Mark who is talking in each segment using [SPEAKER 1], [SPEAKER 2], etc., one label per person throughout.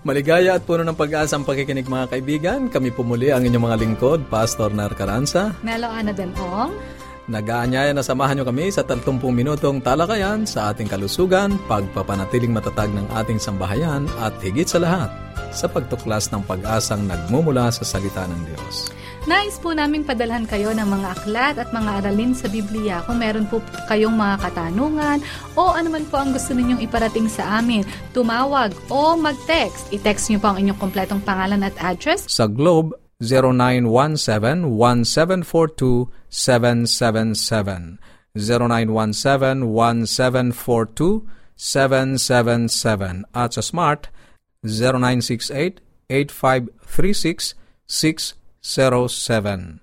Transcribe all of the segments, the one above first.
[SPEAKER 1] Maligaya at puno ng pag-asa ang pakikinig mga kaibigan. Kami pumuli ang inyong mga lingkod, Pastor Nar Caranza.
[SPEAKER 2] Melo Ana Denong.
[SPEAKER 1] Nag-aanyaya na samahan nyo kami sa 30 minutong talakayan sa ating kalusugan, pagpapanatiling matatag ng ating sambahayan at higit sa lahat, sa pagtuklas ng pag-asang nagmumula sa salita ng Diyos.
[SPEAKER 2] Nais po namin padalhan kayo ng mga aklat at mga aralin sa Biblia kung meron po kayong mga katanungan o anuman po ang gusto ninyong iparating sa amin. Tumawag o mag-text. I-text niyo po ang inyong kompletong pangalan at address.
[SPEAKER 1] Sa Globe, 0917-1742-777. 0917-1742-777. At sa Smart, 0968-8536-607.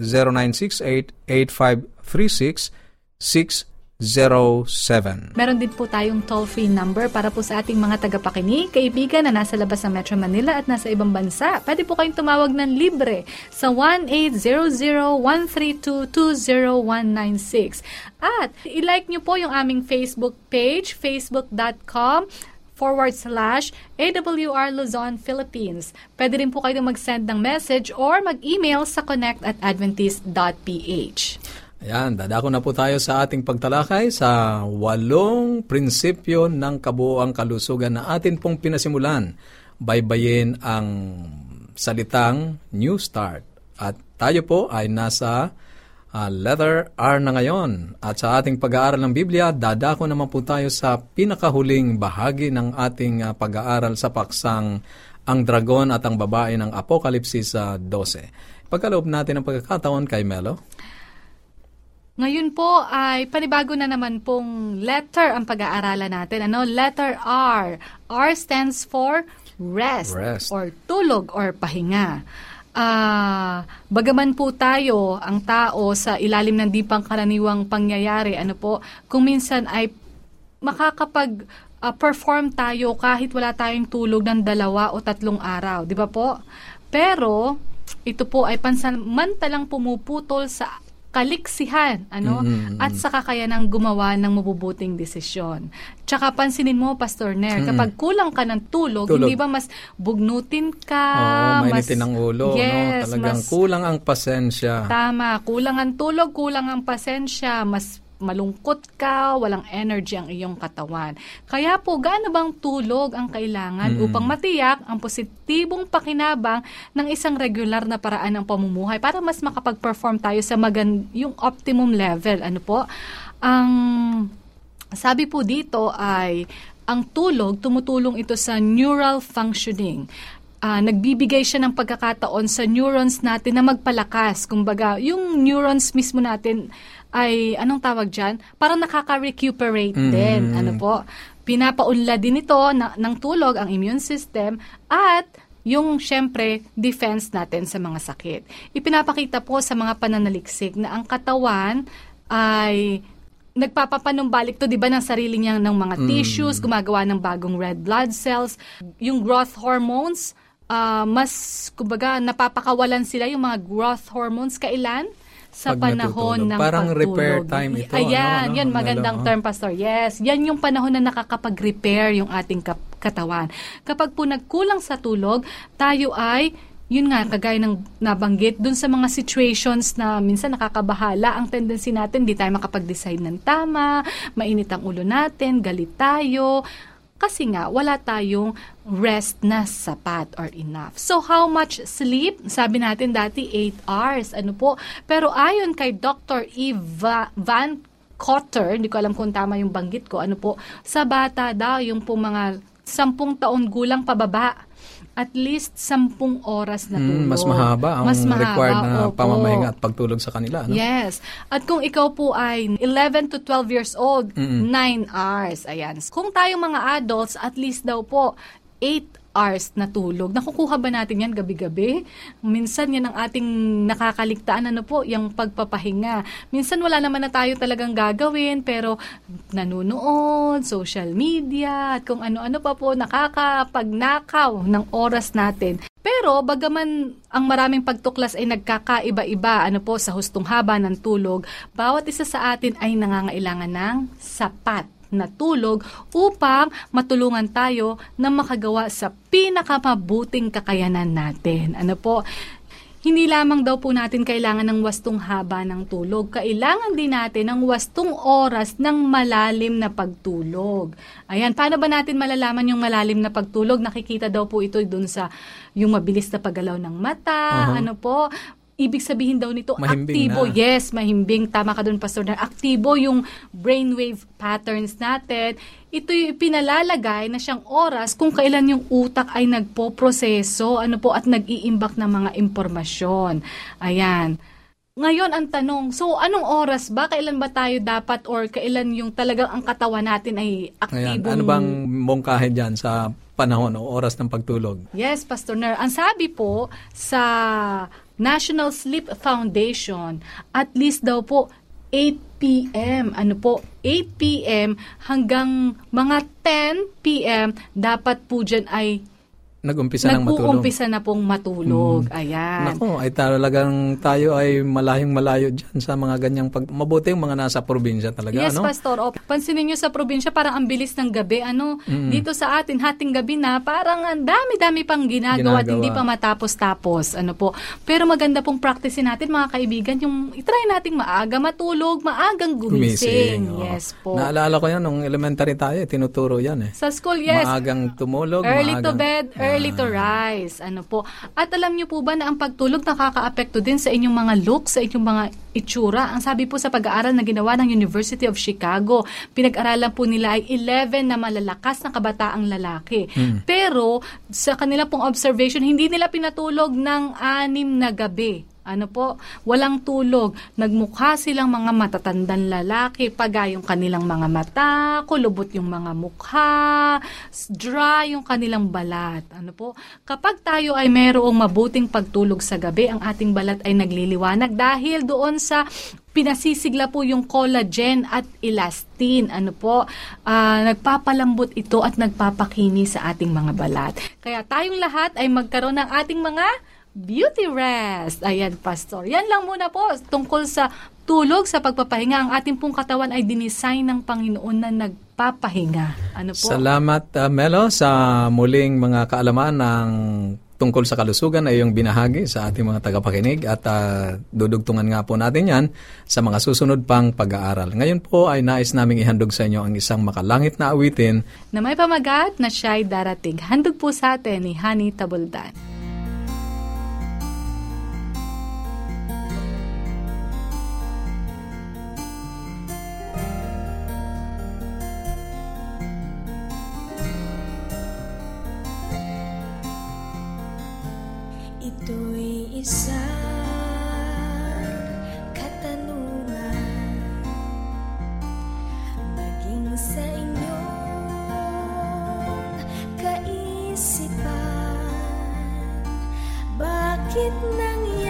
[SPEAKER 1] 0968-8536-607.
[SPEAKER 2] Meron din po tayong toll-free number para po sa ating mga tagapakinig, kaibigan na nasa labas ng Metro Manila at nasa ibang bansa. Pwede po kayong tumawag ng libre sa 1-800-132-20196. At ilike nyo po yung aming Facebook page, facebook.com forward slash AWR Luzon, Philippines. Pwede rin po kayo mag-send ng message or mag-email sa connect at adventist.ph.
[SPEAKER 1] Ayan, dadako na po tayo sa ating pagtalakay sa walong prinsipyo ng kabuoang kalusugan na atin pong pinasimulan. Baybayin ang salitang New Start. At tayo po ay nasa uh, letter R na ngayon. At sa ating pag-aaral ng Biblia, dadako naman po tayo sa pinakahuling bahagi ng ating uh, pag-aaral sa paksang ang dragon at ang babae ng Apokalipsis uh, 12. Pagkaloob natin ang pagkakataon kay Melo.
[SPEAKER 2] Ngayon po ay panibago na naman pong letter ang pag-aaralan natin. Ano? Letter R. R stands for rest,
[SPEAKER 1] rest.
[SPEAKER 2] or tulog or pahinga. Ah, bagaman po tayo ang tao sa ilalim ng di pangkaraniwang pangyayari, ano po, kung minsan ay makakapag uh, perform tayo kahit wala tayong tulog ng dalawa o tatlong araw, di ba po? Pero ito po ay pansamantalang pumuputol sa kaliksihan, ano?
[SPEAKER 1] Mm-hmm.
[SPEAKER 2] At sa kakayanang gumawa ng mabubuting desisyon. Tsaka pansinin mo, Pastor Nair, mm-hmm. kapag kulang ka ng tulog, tulog, hindi ba mas bugnutin ka?
[SPEAKER 1] Oo, mainitin ang ulo,
[SPEAKER 2] yes,
[SPEAKER 1] no? Talagang
[SPEAKER 2] mas,
[SPEAKER 1] kulang ang pasensya.
[SPEAKER 2] Tama, kulang ang tulog, kulang ang pasensya, mas malungkot ka, walang energy ang iyong katawan. Kaya po, gaano bang tulog ang kailangan mm. upang matiyak ang positibong pakinabang ng isang regular na paraan ng pamumuhay para mas makapag-perform tayo sa magan yung optimum level. Ano po? Ang sabi po dito ay ang tulog, tumutulong ito sa neural functioning uh, nagbibigay siya ng pagkakataon sa neurons natin na magpalakas. Kumbaga, yung neurons mismo natin ay, anong tawag dyan? Parang nakaka-recuperate mm. din. Ano po? Pinapaunlad din ito na, ng tulog ang immune system at yung syempre defense natin sa mga sakit. Ipinapakita po sa mga pananaliksik na ang katawan ay nagpapapanumbalik to 'di ba ng sarili niya ng mga mm. tissues, gumagawa ng bagong red blood cells, yung growth hormones uh, mas kumbaga napapakawalan sila yung mga growth hormones kailan? Sa
[SPEAKER 1] Pag
[SPEAKER 2] panahon
[SPEAKER 1] natutulog.
[SPEAKER 2] ng
[SPEAKER 1] Parang
[SPEAKER 2] pagtulog.
[SPEAKER 1] repair time ito.
[SPEAKER 2] Ayan,
[SPEAKER 1] ano,
[SPEAKER 2] yan
[SPEAKER 1] ano,
[SPEAKER 2] magandang
[SPEAKER 1] ano,
[SPEAKER 2] term, Pastor. Yes, yan yung panahon na nakakapag-repair yung ating katawan. Kapag po nagkulang sa tulog, tayo ay yun nga, kagaya ng nabanggit, dun sa mga situations na minsan nakakabahala, ang tendency natin, di tayo makapag-decide ng tama, mainit ang ulo natin, galit tayo, kasi nga wala tayong rest na sapat or enough. So how much sleep? Sabi natin dati 8 hours. Ano po? Pero ayon kay Dr. Eva Van Cotter, hindi ko alam kung tama yung banggit ko, ano po, sa bata daw, yung po mga sampung taon gulang pababa, at least 10 oras na tulog.
[SPEAKER 1] Mm, mas mahaba ang
[SPEAKER 2] mas mahaba,
[SPEAKER 1] required na
[SPEAKER 2] opo.
[SPEAKER 1] pamamahinga at pagtulog sa kanila. No?
[SPEAKER 2] Yes. At kung ikaw po ay 11 to 12 years old,
[SPEAKER 1] Mm-mm.
[SPEAKER 2] 9 hours. Ayan. Kung tayo mga adults, at least daw po 8 hours na tulog. Nakukuha ba natin yan gabi-gabi? Minsan yan ang ating nakakaligtaan, ano po, yung pagpapahinga. Minsan wala naman na tayo talagang gagawin, pero nanunood, social media, at kung ano-ano pa po, nakakapagnakaw ng oras natin. Pero bagaman ang maraming pagtuklas ay nagkakaiba-iba ano po sa hustong haba ng tulog, bawat isa sa atin ay nangangailangan ng sapat na tulog upang matulungan tayo na makagawa sa pinakamabuting kakayanan natin. Ano po? Hindi lamang daw po natin kailangan ng wastong haba ng tulog. Kailangan din natin ng wastong oras ng malalim na pagtulog. Ayan, paano ba natin malalaman yung malalim na pagtulog? Nakikita daw po ito dun sa yung mabilis na paggalaw ng mata,
[SPEAKER 1] Uh-huh.
[SPEAKER 2] ano po, ibig sabihin daw nito,
[SPEAKER 1] Mahimbing
[SPEAKER 2] aktibo.
[SPEAKER 1] na.
[SPEAKER 2] Yes, mahimbing. Tama ka doon, Pastor. Na aktibo yung brainwave patterns natin. Ito yung pinalalagay na siyang oras kung kailan yung utak ay nagpo-proseso ano po, at nag-iimbak ng mga impormasyon. Ayan. Ngayon, ang tanong, so anong oras ba? Kailan ba tayo dapat or kailan yung talagang ang katawan natin ay
[SPEAKER 1] Ayan,
[SPEAKER 2] aktibong...
[SPEAKER 1] ano bang mongkahe dyan sa panahon o oras ng pagtulog?
[SPEAKER 2] Yes, Pastor Ner. Ang sabi po sa National Sleep Foundation, at least daw po 8 p.m. Ano po? 8 p.m. hanggang mga 10 p.m. dapat po dyan ay
[SPEAKER 1] Nag-umpisa ng matulog.
[SPEAKER 2] nag-uumpisa na pong matulog. Ayan.
[SPEAKER 1] Nako, ay talagang tayo ay malayong malayo dyan sa mga ganyang pag... Mabuti yung mga nasa probinsya talaga,
[SPEAKER 2] Yes,
[SPEAKER 1] ano?
[SPEAKER 2] Pastor. O, pansinin nyo sa probinsya, parang ang bilis ng gabi. Ano, dito sa atin, hating gabi na, parang ang dami-dami pang ginagawa, at
[SPEAKER 1] Ginagawa.
[SPEAKER 2] hindi pa matapos-tapos. Ano po. Pero maganda pong practice natin, mga kaibigan, yung itry nating maaga matulog, maagang gumising.
[SPEAKER 1] oo.
[SPEAKER 2] Yes po.
[SPEAKER 1] Naalala ko yan, nung elementary tayo, tinuturo yan eh.
[SPEAKER 2] sa school, yes.
[SPEAKER 1] Maagang tumulog,
[SPEAKER 2] Early to
[SPEAKER 1] maagang-
[SPEAKER 2] bed, early to rise. Ano po. At alam niyo po ba na ang pagtulog nakakaapekto din sa inyong mga looks, sa inyong mga itsura. Ang sabi po sa pag-aaral na ginawa ng University of Chicago, pinag-aralan po nila ay 11 na malalakas na kabataang lalaki. Pero sa kanila pong observation, hindi nila pinatulog ng anim na gabi. Ano po, walang tulog. Nagmukha silang mga matatandang lalaki, paga yung kanilang mga mata, kulubot yung mga mukha, dry yung kanilang balat. Ano po, kapag tayo ay mayroong mabuting pagtulog sa gabi, ang ating balat ay nagliliwanag dahil doon sa pinasisigla po yung collagen at elastin. Ano po, ah, nagpapalambot ito at nagpapakinis sa ating mga balat. Kaya tayong lahat ay magkaroon ng ating mga beauty rest. Ayan, Pastor. Yan lang muna po tungkol sa tulog sa pagpapahinga. Ang ating pong katawan ay dinisign ng Panginoon na nagpapahinga. Ano po?
[SPEAKER 1] Salamat, uh, Melo, sa muling mga kaalaman ng tungkol sa kalusugan ay yung binahagi sa ating mga tagapakinig at uh, dudugtungan nga po natin yan sa mga susunod pang pag-aaral. Ngayon po ay nais naming ihandog sa inyo ang isang makalangit na awitin
[SPEAKER 2] na may pamagat na siya'y darating. Handog po sa atin ni Honey Tabuldan.
[SPEAKER 3] Isang katanungan. Maging sa inyong kaisipan. Bakit nangyari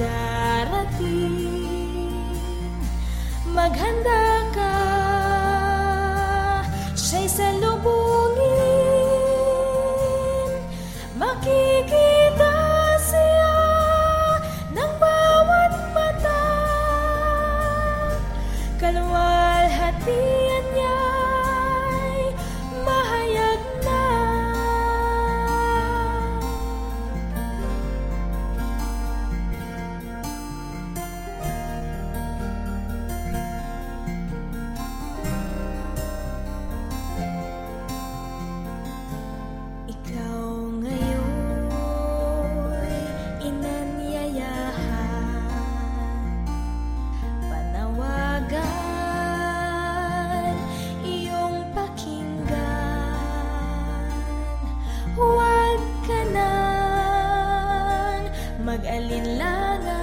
[SPEAKER 3] darating. Maghanda pag-alinlangan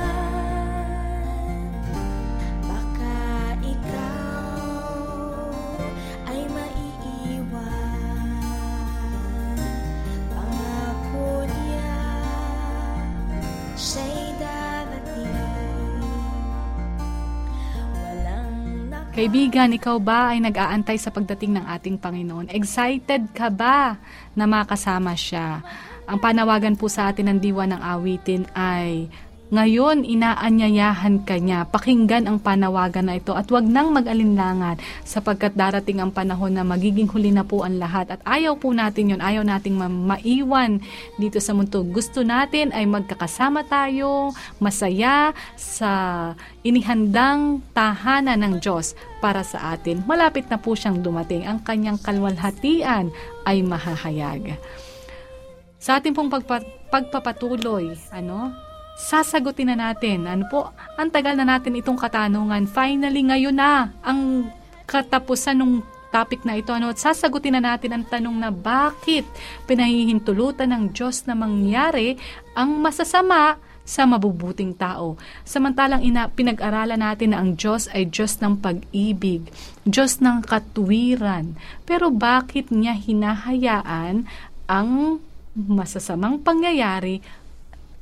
[SPEAKER 3] ikaw ay maiiwan Pangako niya siya'y
[SPEAKER 2] Kaibigan, ikaw ba ay nag-aantay sa pagdating ng ating Panginoon? Excited ka ba na makasama siya? Ang panawagan po sa atin ng diwa ng awitin ay ngayon, inaanyayahan ka niya. Pakinggan ang panawagan na ito at wag nang mag-alinlangan sapagkat darating ang panahon na magiging huli na po ang lahat. At ayaw po natin yon ayaw nating ma- maiwan dito sa mundo. Gusto natin ay magkakasama tayo, masaya sa inihandang tahanan ng Diyos para sa atin. Malapit na po siyang dumating. Ang kanyang kalwalhatian ay mahahayag. Sa ating pong pagpa- pagpapatuloy, ano, sasagutin na natin. Ano po, ang tagal na natin itong katanungan. Finally, ngayon na ang katapusan ng topic na ito. Ano, at sasagutin na natin ang tanong na bakit pinahihintulutan ng Diyos na mangyari ang masasama sa mabubuting tao. Samantalang ina, pinag-aralan natin na ang Diyos ay Diyos ng pag-ibig, Diyos ng katuwiran. Pero bakit niya hinahayaan ang masasamang pangyayari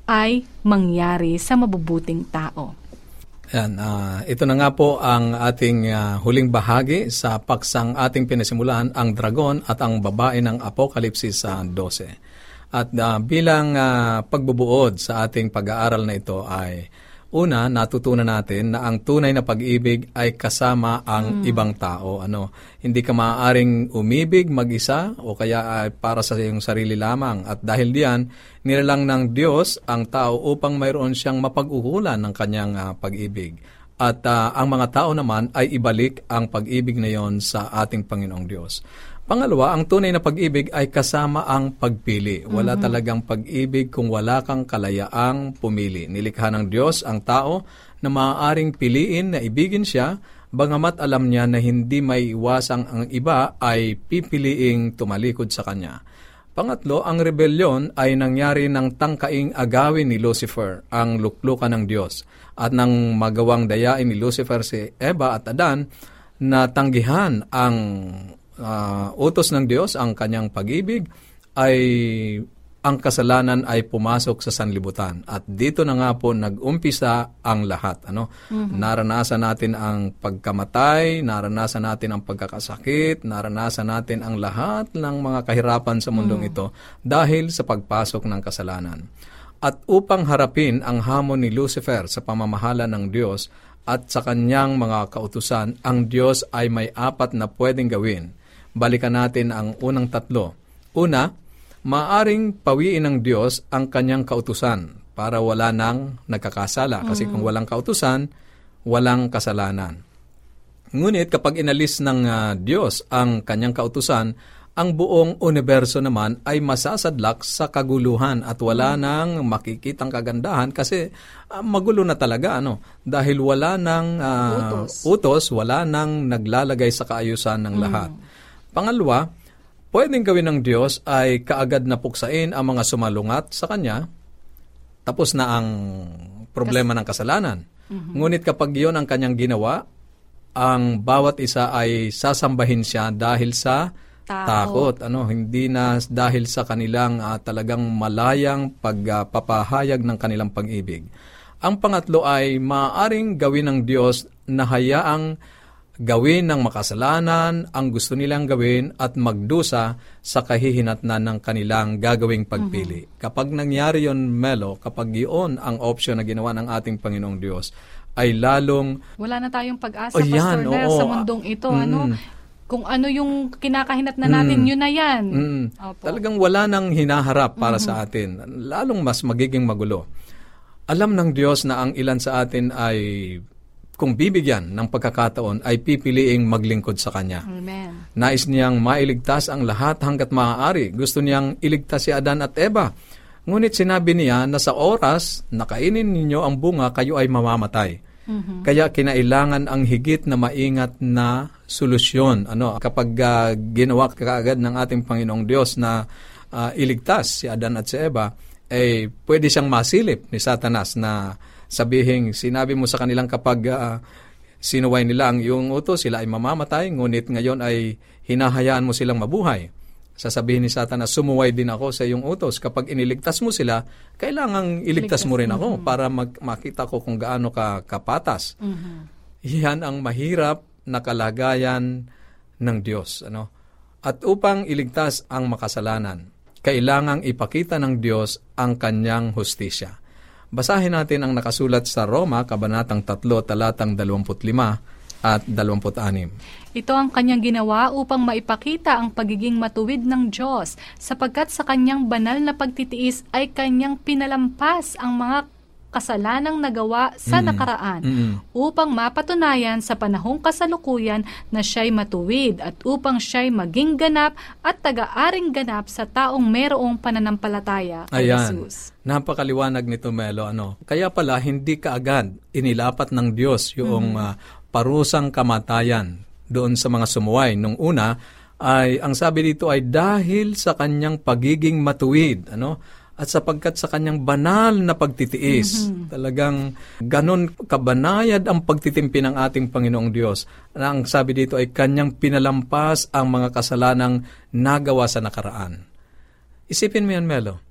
[SPEAKER 2] ay mangyari sa mabubuting tao.
[SPEAKER 1] Yan, ah, ito na nga po ang ating ah, huling bahagi sa paksang ating pinasimulan, ang dragon at ang babae ng Apokalipsis sa 12. At ah, bilang ah, pagbubuod sa ating pag-aaral na ito ay Una, natutunan natin na ang tunay na pag-ibig ay kasama ang ibang tao. Ano, hindi ka maaaring umibig mag-isa o kaya ay para sa iyong sarili lamang. At dahil diyan, nilalang ng Diyos ang tao upang mayroon siyang mapag-uhulan ng kanyang ah, pag-ibig. At ah, ang mga tao naman ay ibalik ang pag-ibig na yon sa ating Panginoong Diyos. Pangalawa, ang tunay na pag-ibig ay kasama ang pagpili. Wala talagang pag-ibig kung wala kang kalayaang pumili. Nilikha ng Diyos ang tao na maaaring piliin na ibigin siya, bagamat alam niya na hindi may iwasang ang iba ay pipiliing tumalikod sa Kanya. Pangatlo, ang rebelyon ay nangyari ng tangkaing agawin ni Lucifer, ang luklukan ng Diyos. At nang magawang dayain ni Lucifer si Eva at Adan, na tanggihan ang ah, utos ng Diyos, ang kanyang pag-ibig, ay ang kasalanan ay pumasok sa sanlibutan. At dito na nga po nag-umpisa ang lahat. Ano? Naranasan natin ang pagkamatay, naranasan natin ang pagkakasakit, naranasan natin ang lahat ng mga kahirapan sa mundong ito dahil sa pagpasok ng kasalanan. At upang harapin ang hamon ni Lucifer sa pamamahala ng Diyos at sa kanyang mga kautusan, ang Diyos ay may apat na pwedeng gawin. Balikan natin ang unang tatlo. Una, maaring pawiin ng Diyos ang kanyang kautusan para wala nang nagkakasala. Kasi kung walang kautusan, walang kasalanan. Ngunit kapag inalis ng ah, Diyos ang kanyang kautusan, ang buong universo naman ay masasadlak sa kaguluhan at wala nang makikitang kagandahan kasi ah, magulo na talaga ano dahil wala nang ah,
[SPEAKER 2] Utos.
[SPEAKER 1] utos, wala nang naglalagay sa kaayusan ng lahat. Pangalawa, pwedeng gawin ng Diyos ay kaagad na puksain ang mga sumalungat sa Kanya, tapos na ang problema ng kasalanan. Ngunit kapag iyon ang kanyang ginawa, ang bawat isa ay sasambahin siya dahil sa
[SPEAKER 2] Takot.
[SPEAKER 1] takot. Ano, hindi na dahil sa kanilang ah, talagang malayang pagpapahayag ng kanilang pag-ibig. Ang pangatlo ay maaaring gawin ng Diyos na hayaang gawin ng makasalanan ang gusto nilang gawin at magdusa sa kahihinatnan ng kanilang gagawing pagpili. Kapag nangyari yon Melo, kapag iyon ang option na ginawa ng ating Panginoong Diyos, ay lalong
[SPEAKER 2] Wala na tayong pag-asa,
[SPEAKER 1] Oh, yan,
[SPEAKER 2] Pastor Nel,
[SPEAKER 1] oo.
[SPEAKER 2] sa mundong ito.
[SPEAKER 1] Mm.
[SPEAKER 2] Ano? Kung ano yung kinakahinat na natin, yun na yan.
[SPEAKER 1] Mm.
[SPEAKER 2] Opo.
[SPEAKER 1] Talagang wala nang hinaharap para sa atin. Lalong mas magiging magulo. Alam ng Diyos na ang ilan sa atin ay kung bibigyan ng pagkakataon ay pipiliing maglingkod sa Kanya.
[SPEAKER 2] Amen.
[SPEAKER 1] Nais niyang mailigtas ang lahat hanggat maaari. Gusto niyang iligtas si Adan at Eva. Ngunit sinabi niya na sa oras na kainin ninyo ang bunga, kayo ay mamamatay. Kaya kinailangan ang higit na maingat na solusyon. Ano, kapag ah, ginawa kaagad ng ating Panginoong Diyos na ah, iligtas si Adan at si Eva, eh pwede siyang masilip ni Satanas na sabihin, sinabi mo sa kanilang kapag ah, sinuway nila ang iyong utos, sila ay mamamatay, ngunit ngayon ay hinahayaan mo silang mabuhay. Sasabihin ni Satanas, sumuway din ako sa iyong utos. Kapag iniligtas mo sila, kailangang iligtas mo rin ako para mag- makita ko kung gaano ka kapatas. Yan ang mahirap na kalagayan ng Diyos. Ano? At upang iligtas ang makasalanan, kailangang ipakita ng Diyos ang kanyang hustisya. Basahin natin ang nakasulat sa Roma, Kabanatang 3, talatang 25 at 26.
[SPEAKER 2] Ito ang kanyang ginawa upang maipakita ang pagiging matuwid ng Diyos, sapagkat sa kanyang banal na pagtitiis ay kanyang pinalampas ang mga kasalanang nagawa sa
[SPEAKER 1] Mm.
[SPEAKER 2] nakaraan
[SPEAKER 1] Mm.
[SPEAKER 2] upang mapatunayan sa panahong kasalukuyan na siya'y matuwid at upang siya'y maging ganap at taga-aring ganap sa taong mayroong pananampalataya kay
[SPEAKER 1] Ayan.
[SPEAKER 2] Jesus.
[SPEAKER 1] Napakaliwanag nito, Melo. Ano? Kaya pala, hindi kaagad inilapat ng Diyos yung ah, parusang kamatayan doon sa mga sumuway. Nung una, ay ang sabi dito ay dahil sa kanyang pagiging matuwid. Ano? At sapagkat sa kanyang banal na pagtitiis, talagang ganon kabanayad ang pagtitimpi ng ating Panginoong Diyos. Na ang sabi dito ay kanyang pinalampas ang mga kasalanang nagawa sa nakaraan. Isipin mo yan, Melo.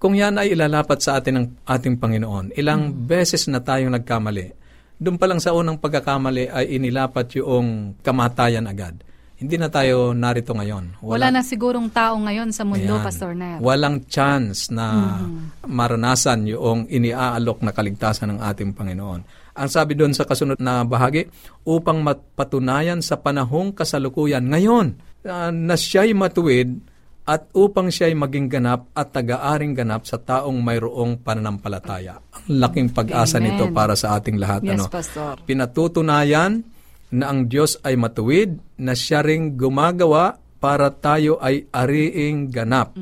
[SPEAKER 1] Kung yan ay ilalapat sa atin ng ating Panginoon, ilang beses na tayong nagkamali. Doon pa lang sa unang pagkakamali ay inilapat yung kamatayan agad. Hindi na tayo narito ngayon.
[SPEAKER 2] Wala, na sigurong tao ngayon sa mundo,
[SPEAKER 1] Ayan.
[SPEAKER 2] Pastor Nel.
[SPEAKER 1] Walang chance na maranasan yung iniaalok na kaligtasan ng ating Panginoon. Ang sabi doon sa kasunod na bahagi, upang mapatunayan sa panahong kasalukuyan ngayon ah, na siya'y matuwid at upang siya'y maging ganap at tagaaring ganap sa taong mayroong pananampalataya. Ang laking pag-asa
[SPEAKER 2] Amen.
[SPEAKER 1] nito para sa ating lahat.
[SPEAKER 2] Yes,
[SPEAKER 1] ano?
[SPEAKER 2] Pastor.
[SPEAKER 1] pinatutunayan na ang Diyos ay matuwid, na siya ring gumagawa para tayo ay ariing ganap.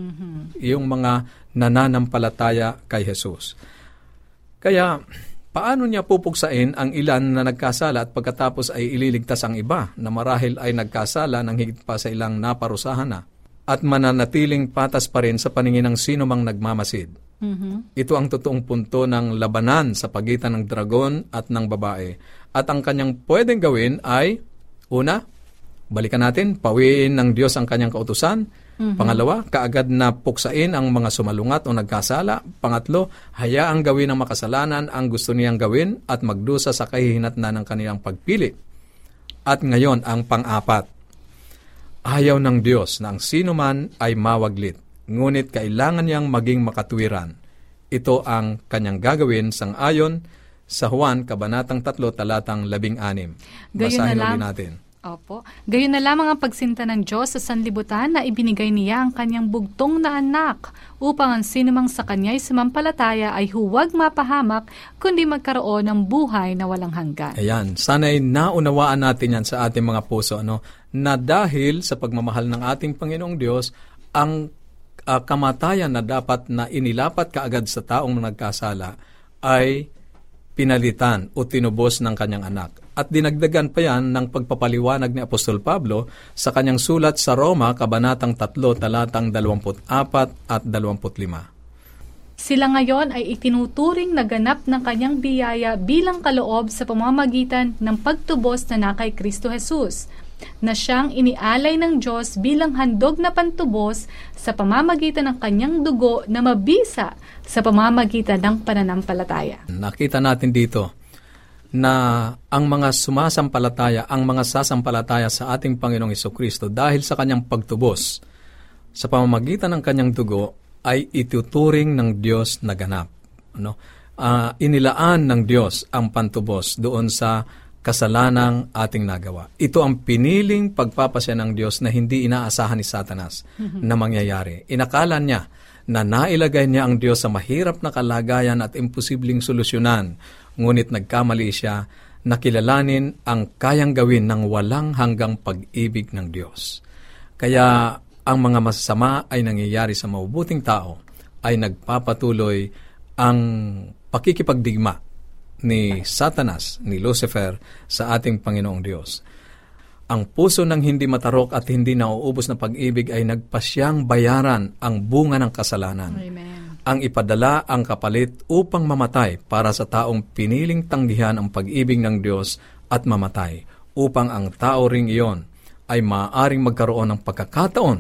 [SPEAKER 1] Yung mga nananampalataya kay Jesus. Kaya, paano niya pupuksain ang ilan na nagkasala at pagkatapos ay ililigtas ang iba na marahil ay nagkasala ng higit pa sa ilang naparusahan na at mananatiling patas pa rin sa paningin ng sino mang nagmamasid.
[SPEAKER 2] Mhm.
[SPEAKER 1] Ito ang totoong punto ng labanan sa pagitan ng dragon at ng babae. At ang kanyang pwedeng gawin ay, una, balikan natin, pawiin ng Diyos ang kanyang kautusan. Pangalawa, kaagad na puksain ang mga sumalungat o nagkasala. Pangatlo, hayaang gawin ng makasalanan ang gusto niyang gawin at magdusa sa kahihinatnan ng kanilang pagpili. At ngayon, ang pang-apat, ayaw ng Diyos na ang sino man ay mawaglit, ngunit kailangan niyang maging makatwiran. Ito ang kanyang gagawin sang ayon sa Juan, Kabanatang 3, Talatang 16.
[SPEAKER 2] Gayon
[SPEAKER 1] Basahin
[SPEAKER 2] na lang.
[SPEAKER 1] natin.
[SPEAKER 2] Opo. Gayon na lamang ang pagsinta ng Diyos sa sanlibutan na ibinigay niya ang kanyang bugtong na anak upang ang sinumang sa kanya'y sumampalataya ay huwag mapahamak kundi magkaroon ng buhay na walang hanggan.
[SPEAKER 1] Ayan, sana'y naunawaan natin yan sa ating mga puso, ano, na dahil sa pagmamahal ng ating Panginoong Diyos, ang ah, kamatayan na dapat na inilapat kaagad sa taong nagkasala ay pinalitan o tinubos ng kanyang anak. At dinagdagan pa yan ng pagpapaliwanag ni Apostol Pablo sa kanyang sulat sa Roma, Kabanatang 3, talatang 24 at 25.
[SPEAKER 2] Sila ngayon ay itinuturing na ganap ng kanyang biyaya bilang kaloob sa pamamagitan ng pagtubos na nakay Kristo Jesus, na siyang inialay ng Diyos bilang handog na pantubos sa pamamagitan ng kanyang dugo na mabisa sa pamamagitan ng pananampalataya.
[SPEAKER 1] Nakita natin dito na ang mga sumasampalataya, ang mga sasampalataya sa ating Panginoong Iso Kristo dahil sa kanyang pagtubos sa pamamagitan ng kanyang dugo ay ituturing ng Diyos na ganap. Ano? Ah, inilaan ng Diyos ang pantubos doon sa kasalanang ating nagawa. Ito ang piniling pagpapasya ng Diyos na hindi inaasahan ni Satanas na mangyayari. Inakala niya na nailagay niya ang Diyos sa mahirap na kalagayan at imposibleng solusyonan. Ngunit nagkamali siya na kilalanin ang kayang gawin ng walang hanggang pag-ibig ng Diyos. Kaya ang mga masasama ay nangyayari sa mabubuting tao ay nagpapatuloy ang pakikipagdigma ni Satanas, ni Lucifer sa ating Panginoong Diyos. Ang puso ng hindi matarok at hindi nauubos na pag-ibig ay nagpasyang bayaran ang bunga ng kasalanan.
[SPEAKER 2] Amen.
[SPEAKER 1] Ang ipadala ang kapalit upang mamatay para sa taong piniling tanggihan ang pag-ibig ng Diyos at mamatay, upang ang tao ring iyon ay maaaring magkaroon ng pagkakataon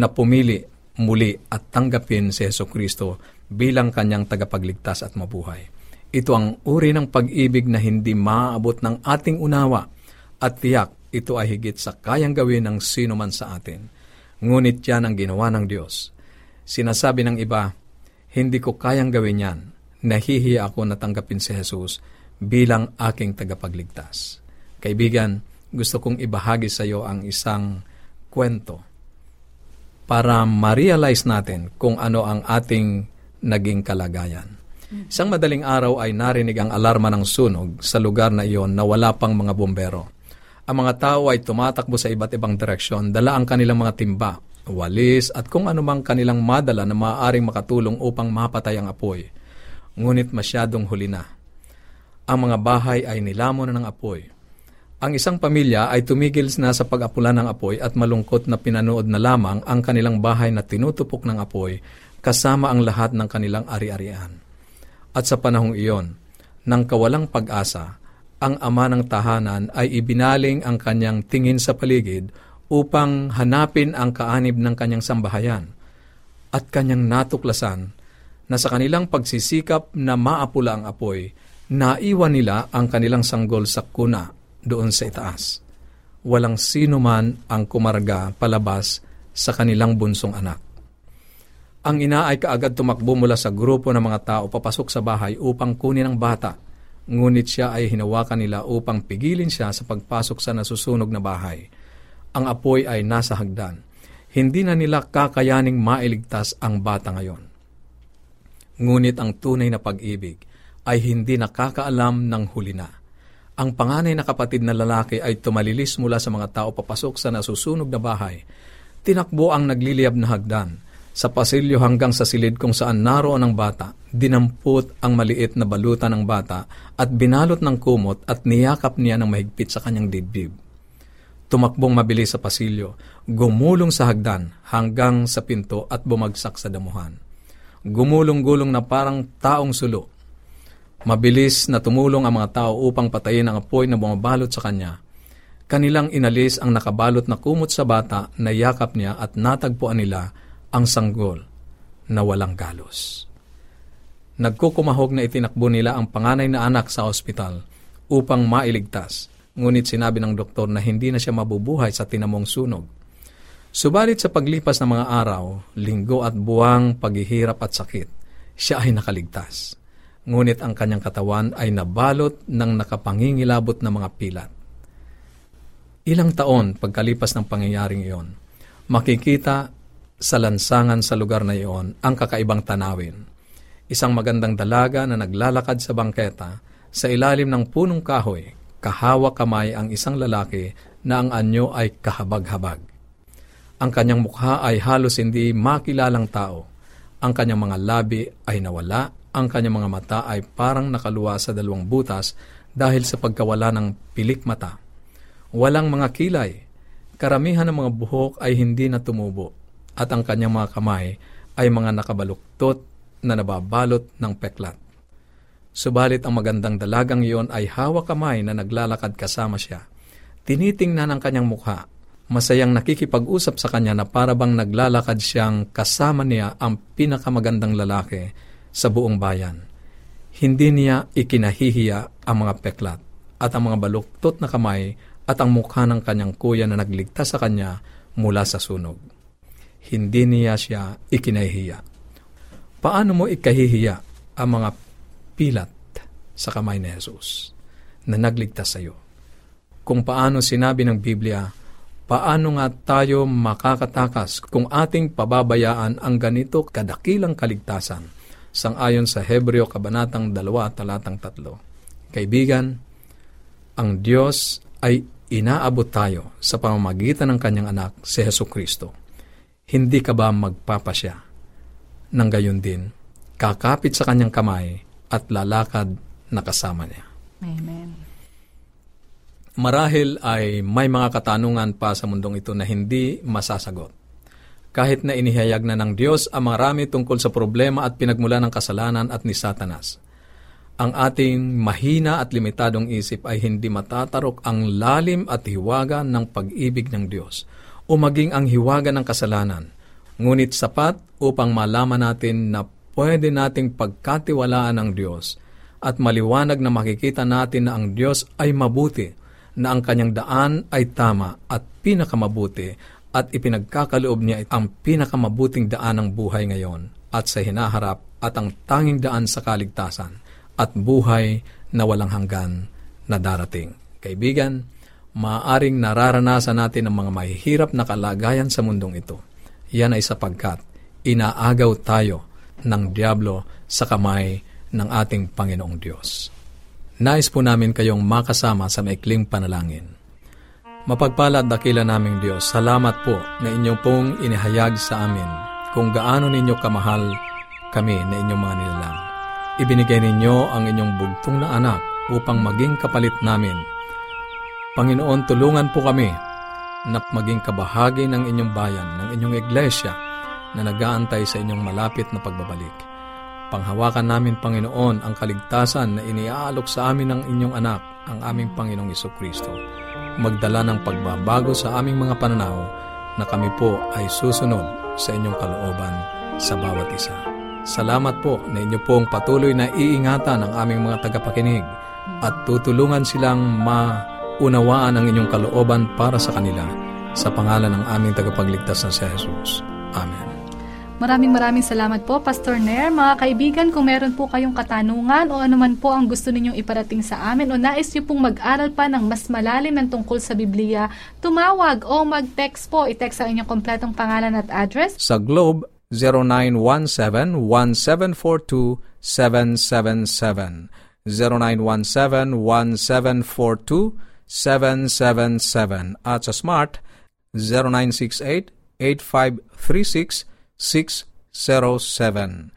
[SPEAKER 1] na pumili muli at tanggapin si Yeso Kristo bilang kanyang tagapagligtas at mabuhay. Ito ang uri ng pag-ibig na hindi maaabot ng ating unawa at tiyak ito ay higit sa kayang gawin ng sino man sa atin. Ngunit yan ang ginawa ng Diyos. Sinasabi ng iba, hindi ko kayang gawin yan. Nahihiya ako na tanggapin si Jesus bilang aking tagapagligtas. Kaibigan, gusto kong ibahagi sa iyo ang isang kwento para ma-realize natin kung ano ang ating naging kalagayan. Isang madaling araw ay narinig ang alarma ng sunog sa lugar na iyon na wala pang mga bombero. Ang mga tao ay tumatakbo sa iba't ibang direksyon, dala ang kanilang mga timba, walis at kung anumang kanilang madala na maaaring makatulong upang mapatay ang apoy. Ngunit masyadong huli na. Ang mga bahay ay nilamon na ng apoy. Ang isang pamilya ay tumigil na sa pag-apula ng apoy at malungkot na pinanood na lamang ang kanilang bahay na tinutupok ng apoy kasama ang lahat ng kanilang ari-arian. At sa panahong iyon, nang kawalang pag-asa, ang ama ng tahanan ay ibinaling ang kanyang tingin sa paligid upang hanapin ang kaanib ng kanyang sambahayan at kanyang natuklasan na sa kanilang pagsisikap na maapula ang apoy, naiwan nila ang kanilang sanggol sa kuna doon sa itaas. Walang sino man ang kumarga palabas sa kanilang bunsong anak. Ang ina ay kaagad tumakbo mula sa grupo ng mga tao papasok sa bahay upang kunin ang bata. Ngunit siya ay hinawakan nila upang pigilin siya sa pagpasok sa nasusunog na bahay. Ang apoy ay nasa hagdan. Hindi na nila kakayaning mailigtas ang bata ngayon. Ngunit ang tunay na pag-ibig ay hindi nakakaalam ng huli na. Ang panganay na kapatid na lalaki ay tumalilis mula sa mga tao papasok sa nasusunog na bahay. Tinakbo ang nagliliyab na hagdan sa pasilyo hanggang sa silid kung saan naroon ang bata, dinampot ang maliit na balutan ng bata at binalot ng kumot at niyakap niya ng mahigpit sa kanyang dibdib. Tumakbong mabilis sa pasilyo, gumulong sa hagdan hanggang sa pinto at bumagsak sa damuhan. Gumulong-gulong na parang taong sulo. Mabilis na tumulong ang mga tao upang patayin ang apoy na bumabalot sa kanya. Kanilang inalis ang nakabalot na kumot sa bata na yakap niya at natagpuan nila ang sanggol na walang galos. Nagkukumahog na itinakbo nila ang panganay na anak sa ospital upang mailigtas, ngunit sinabi ng doktor na hindi na siya mabubuhay sa tinamong sunog. Subalit sa paglipas ng mga araw, linggo at buwang paghihirap at sakit, siya ay nakaligtas. Ngunit ang kanyang katawan ay nabalot ng nakapangingilabot na mga pilat. Ilang taon pagkalipas ng pangyayaring iyon, makikita sa lansangan sa lugar na iyon ang kakaibang tanawin. Isang magandang dalaga na naglalakad sa bangketa sa ilalim ng punong kahoy, kahawa kamay ang isang lalaki na ang anyo ay kahabag-habag. Ang kanyang mukha ay halos hindi makilalang tao. Ang kanyang mga labi ay nawala, ang kanyang mga mata ay parang nakaluwa sa dalawang butas dahil sa pagkawala ng pilik mata. Walang mga kilay. Karamihan ng mga buhok ay hindi na tumubo at ang kanyang mga kamay ay mga nakabaluktot na nababalot ng peklat. Subalit ang magandang dalagang iyon ay hawak kamay na naglalakad kasama siya. Tinitingnan ang kanyang mukha. Masayang nakikipag-usap sa kanya na parabang naglalakad siyang kasama niya ang pinakamagandang lalaki sa buong bayan. Hindi niya ikinahihiya ang mga peklat at ang mga baluktot na kamay at ang mukha ng kanyang kuya na nagligtas sa kanya mula sa sunog hindi niya siya ikinahihiya. Paano mo ikahihiya ang mga pilat sa kamay ni Jesus na nagligtas sa iyo? Kung paano sinabi ng Biblia, paano nga tayo makakatakas kung ating pababayaan ang ganito kadakilang kaligtasan sangayon sa Hebreo Kabanatang 2 talatang 3. Kaibigan, ang Diyos ay inaabot tayo sa pamamagitan ng kanyang anak, si Heso Kristo hindi ka ba magpapasya? Nang gayon din, kakapit sa kanyang kamay at lalakad na kasama niya.
[SPEAKER 2] Amen.
[SPEAKER 1] Marahil ay may mga katanungan pa sa mundong ito na hindi masasagot. Kahit na inihayag na ng Diyos ang marami tungkol sa problema at pinagmula ng kasalanan at ni Satanas. Ang ating mahina at limitadong isip ay hindi matatarok ang lalim at hiwaga ng pag-ibig ng Diyos o maging ang hiwaga ng kasalanan, ngunit sapat upang malaman natin na pwede nating pagkatiwalaan ng Diyos at maliwanag na makikita natin na ang Diyos ay mabuti na ang kanyang daan ay tama at pinakamabuti at ipinagkakaloob niya ang pinakamabuting daan ng buhay ngayon at sa hinaharap at ang tanging daan sa kaligtasan at buhay na walang hanggan na darating. Kaibigan, maaaring nararanasan natin ang mga mahihirap na kalagayan sa mundong ito. Yan ay sapagkat inaagaw tayo ng Diablo sa kamay ng ating Panginoong Diyos. Nais po namin kayong makasama sa maikling panalangin. Mapagpala at dakila naming Diyos, salamat po na inyong pong inihayag sa amin kung gaano ninyo kamahal kami na inyong mga nilalang. Ibinigay ninyo ang inyong bugtong na anak upang maging kapalit namin. Panginoon, tulungan po kami na maging kabahagi ng inyong bayan, ng inyong iglesia na nagaantay sa inyong malapit na pagbabalik. Panghawakan namin, Panginoon, ang kaligtasan na iniaalok sa amin ng inyong anak, ang aming Panginoong Iso Kristo. Magdala ng pagbabago sa aming mga pananaw na kami po ay susunod sa inyong kalooban sa bawat isa. Salamat po na inyo pong patuloy na iingatan ang aming mga tagapakinig at tutulungan silang maunawaan ang inyong kalooban para sa kanila sa pangalan ng aming tagapagligtas na si Jesus. Amen.
[SPEAKER 2] Maraming maraming salamat po, Pastor Nair. Mga kaibigan, kung meron po kayong katanungan o anuman po ang gusto ninyong iparating sa amin o nais niyo pong mag-aral pa ng mas malalim ng tungkol sa Biblia, tumawag o mag-text po. I-text ang inyong kompletong pangalan at address.
[SPEAKER 1] Sa Globe, 0917-1742-777. 0917-1742-777. At sa Smart, 0968-8536-607.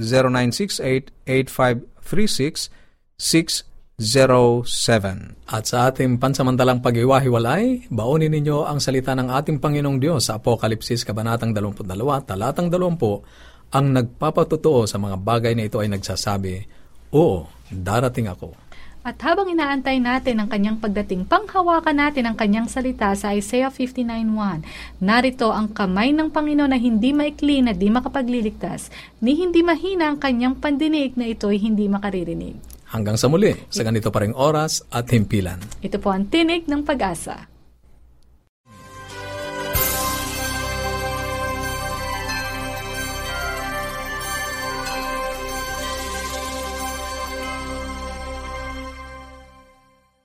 [SPEAKER 1] 0968-8536-607. At sa ating pansamantalang pag-iwahiwalay, baunin ninyo ang salita ng ating Panginoong Diyos sa Apokalipsis, Kabanatang 22, Talatang 20, ang nagpapatutuo sa mga bagay na ito ay nagsasabi, Oo, darating ako.
[SPEAKER 2] At habang inaantay natin ang kanyang pagdating, panghawakan natin ang kanyang salita sa Isaiah 59.1. Narito ang kamay ng Panginoon na hindi maikli na di makapagliligtas, ni hindi mahina ang kanyang pandinig na ito'y hindi makaririnig.
[SPEAKER 1] Hanggang sa muli, sa ganito pa ring oras at himpilan.
[SPEAKER 2] Ito po ang tinig ng pag-asa.